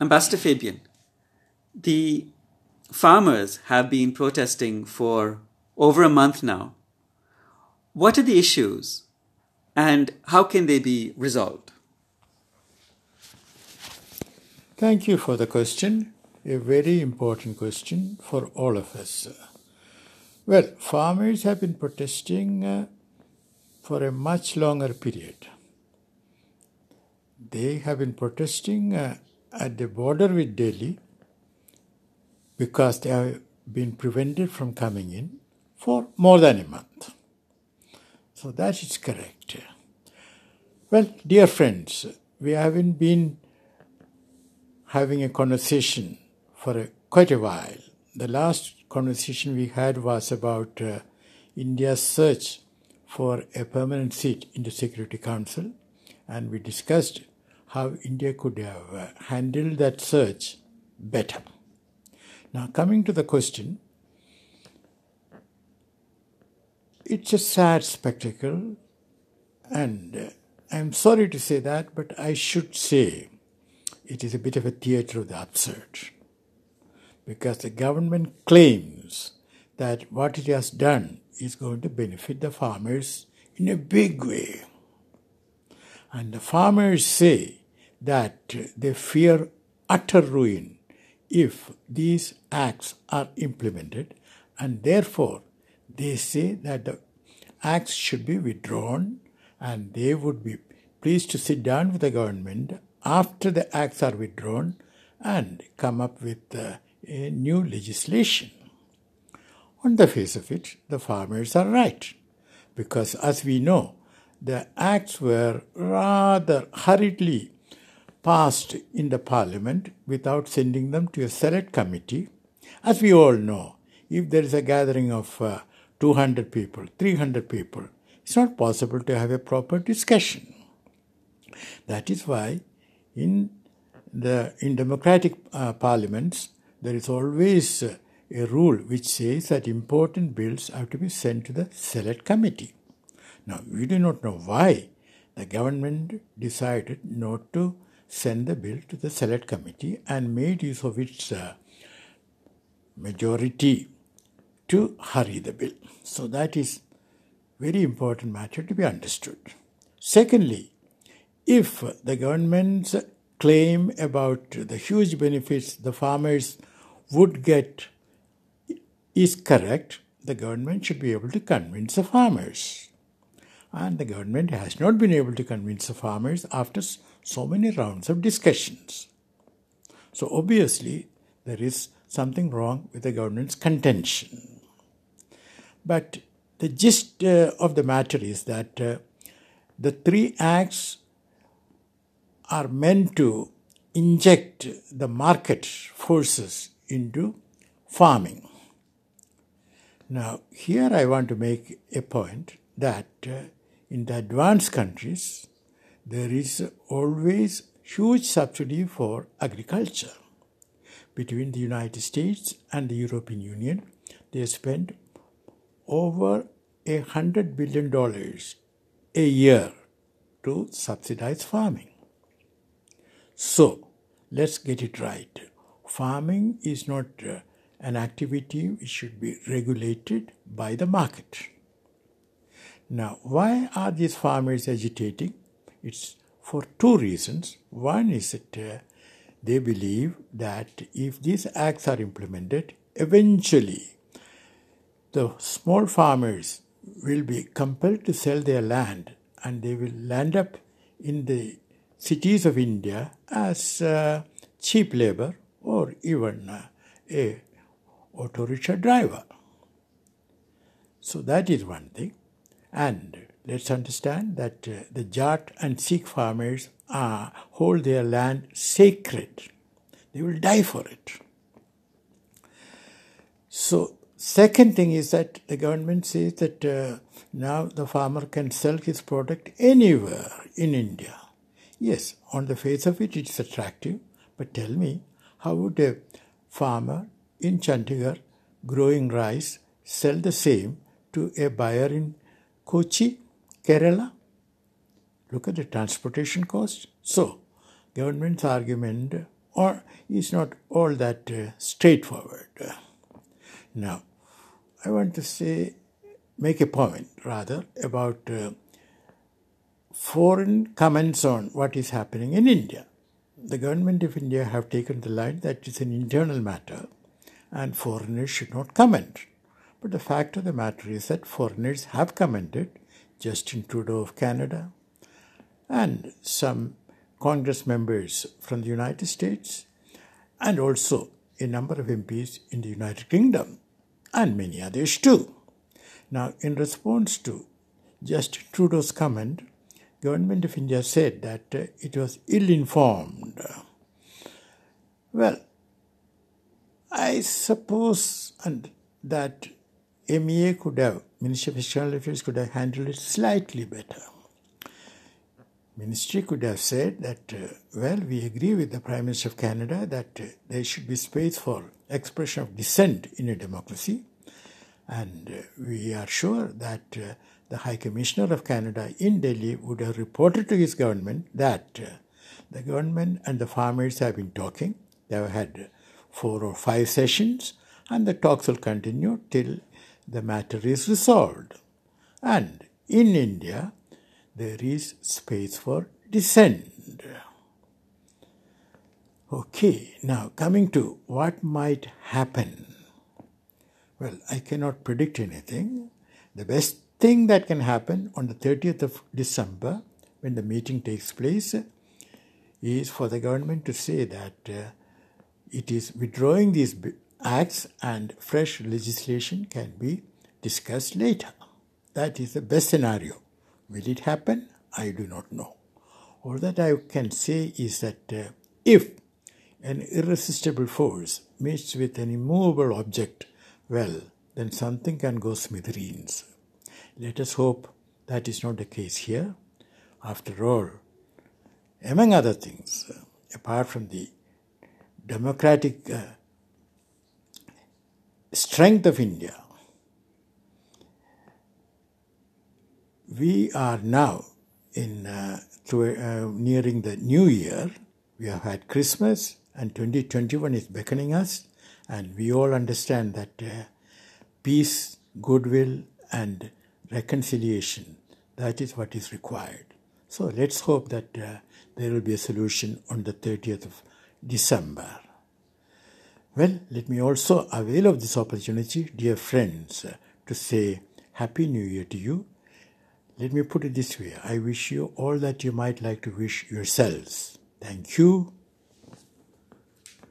Ambassador Fabian, the farmers have been protesting for over a month now. What are the issues and how can they be resolved? Thank you for the question. A very important question for all of us. Well, farmers have been protesting uh, for a much longer period. They have been protesting uh, at the border with Delhi because they have been prevented from coming in for more than a month. So that is correct. Well, dear friends, we haven't been having a conversation for a, quite a while. The last conversation we had was about uh, India's search for a permanent seat in the Security Council, and we discussed how India could have uh, handled that search better. Now, coming to the question, it's a sad spectacle, and uh, I'm sorry to say that, but I should say it is a bit of a theatre of the absurd. Because the government claims that what it has done is going to benefit the farmers in a big way. And the farmers say that they fear utter ruin if these acts are implemented, and therefore they say that the acts should be withdrawn and they would be pleased to sit down with the government after the acts are withdrawn and come up with uh, a new legislation. On the face of it, the farmers are right because, as we know, the acts were rather hurriedly passed in the parliament without sending them to a select committee. As we all know, if there is a gathering of uh, 200 people, 300 people, it's not possible to have a proper discussion. That is why in the in democratic uh, parliaments there is always uh, a rule which says that important bills have to be sent to the select committee. Now we do not know why the government decided not to send the bill to the select committee and made use of its uh, majority to hurry the bill. So that is very important matter to be understood. Secondly, if the government's claim about the huge benefits the farmers would get is correct, the government should be able to convince the farmers. And the government has not been able to convince the farmers after so many rounds of discussions. So obviously, there is something wrong with the government's contention. But the gist uh, of the matter is that uh, the three acts are meant to inject the market forces into farming. Now, here I want to make a point that uh, in the advanced countries, there is always huge subsidy for agriculture. Between the United States and the European Union, they spend over a hundred billion dollars a year to subsidize farming. So, let's get it right. Farming is not uh, an activity which should be regulated by the market. Now, why are these farmers agitating? It's for two reasons. One is that uh, they believe that if these acts are implemented, eventually the small farmers will be compelled to sell their land and they will land up in the cities of India as uh, cheap labor or even uh, a auto rickshaw driver. So that is one thing. And let's understand that uh, the Jat and Sikh farmers uh, hold their land sacred. They will die for it. So, second thing is that the government says that uh, now the farmer can sell his product anywhere in India. Yes, on the face of it, it's attractive. But tell me, how would a farmer in Chandigarh growing rice sell the same to a buyer in Kochi Kerala. Look at the transportation cost. So, government's argument or is not all that uh, straightforward. Now, I want to say, make a point rather about uh, foreign comments on what is happening in India. The government of India have taken the line that it's an internal matter and foreigners should not comment. But the fact of the matter is that foreigners have commented, Justin Trudeau of Canada and some Congress members from the United States and also a number of MPs in the United Kingdom and many others too. Now, in response to Justin Trudeau's comment, government of India said that uh, it was ill-informed. Well, I suppose and that MEA could have, Ministry of External Affairs could have handled it slightly better. Ministry could have said that, uh, well, we agree with the Prime Minister of Canada that uh, there should be space for expression of dissent in a democracy, and uh, we are sure that uh, the High Commissioner of Canada in Delhi would have reported to his government that uh, the government and the farmers have been talking. They have had four or five sessions, and the talks will continue till the matter is resolved. And in India, there is space for dissent. Okay, now coming to what might happen. Well, I cannot predict anything. The best thing that can happen on the 30th of December, when the meeting takes place, is for the government to say that uh, it is withdrawing these acts and fresh legislation can be discussed later. That is the best scenario. Will it happen? I do not know. All that I can say is that uh, if an irresistible force meets with an immovable object, well, then something can go smithereens. Let us hope that is not the case here. After all, among other things, uh, apart from the democratic uh, strength of India, we are now in uh, to, uh, nearing the new year. We have had Christmas, and 2021 is beckoning us, and we all understand that uh, peace, goodwill, and reconciliation. That is what is required. So let's hope that uh, there will be a solution on the 30th of December. Well, let me also avail of this opportunity, dear friends, to say Happy New Year to you. Let me put it this way I wish you all that you might like to wish yourselves. Thank you.